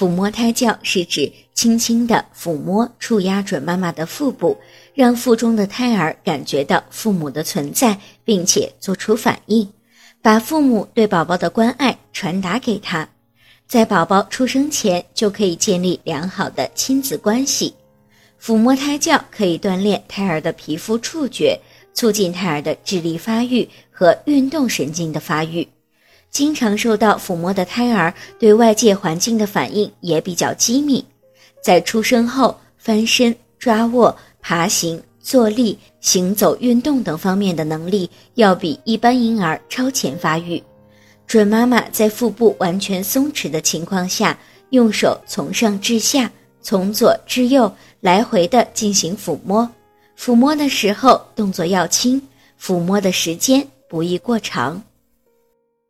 抚摸胎教是指轻轻地抚摸、触压准妈妈的腹部，让腹中的胎儿感觉到父母的存在，并且做出反应，把父母对宝宝的关爱传达给他。在宝宝出生前就可以建立良好的亲子关系。抚摸胎教可以锻炼胎儿的皮肤触觉，促进胎儿的智力发育和运动神经的发育。经常受到抚摸的胎儿对外界环境的反应也比较机敏，在出生后翻身、抓握、爬行、坐立、行走、运动等方面的能力要比一般婴儿超前发育。准妈妈在腹部完全松弛的情况下，用手从上至下、从左至右来回的进行抚摸，抚摸的时候动作要轻，抚摸的时间不宜过长。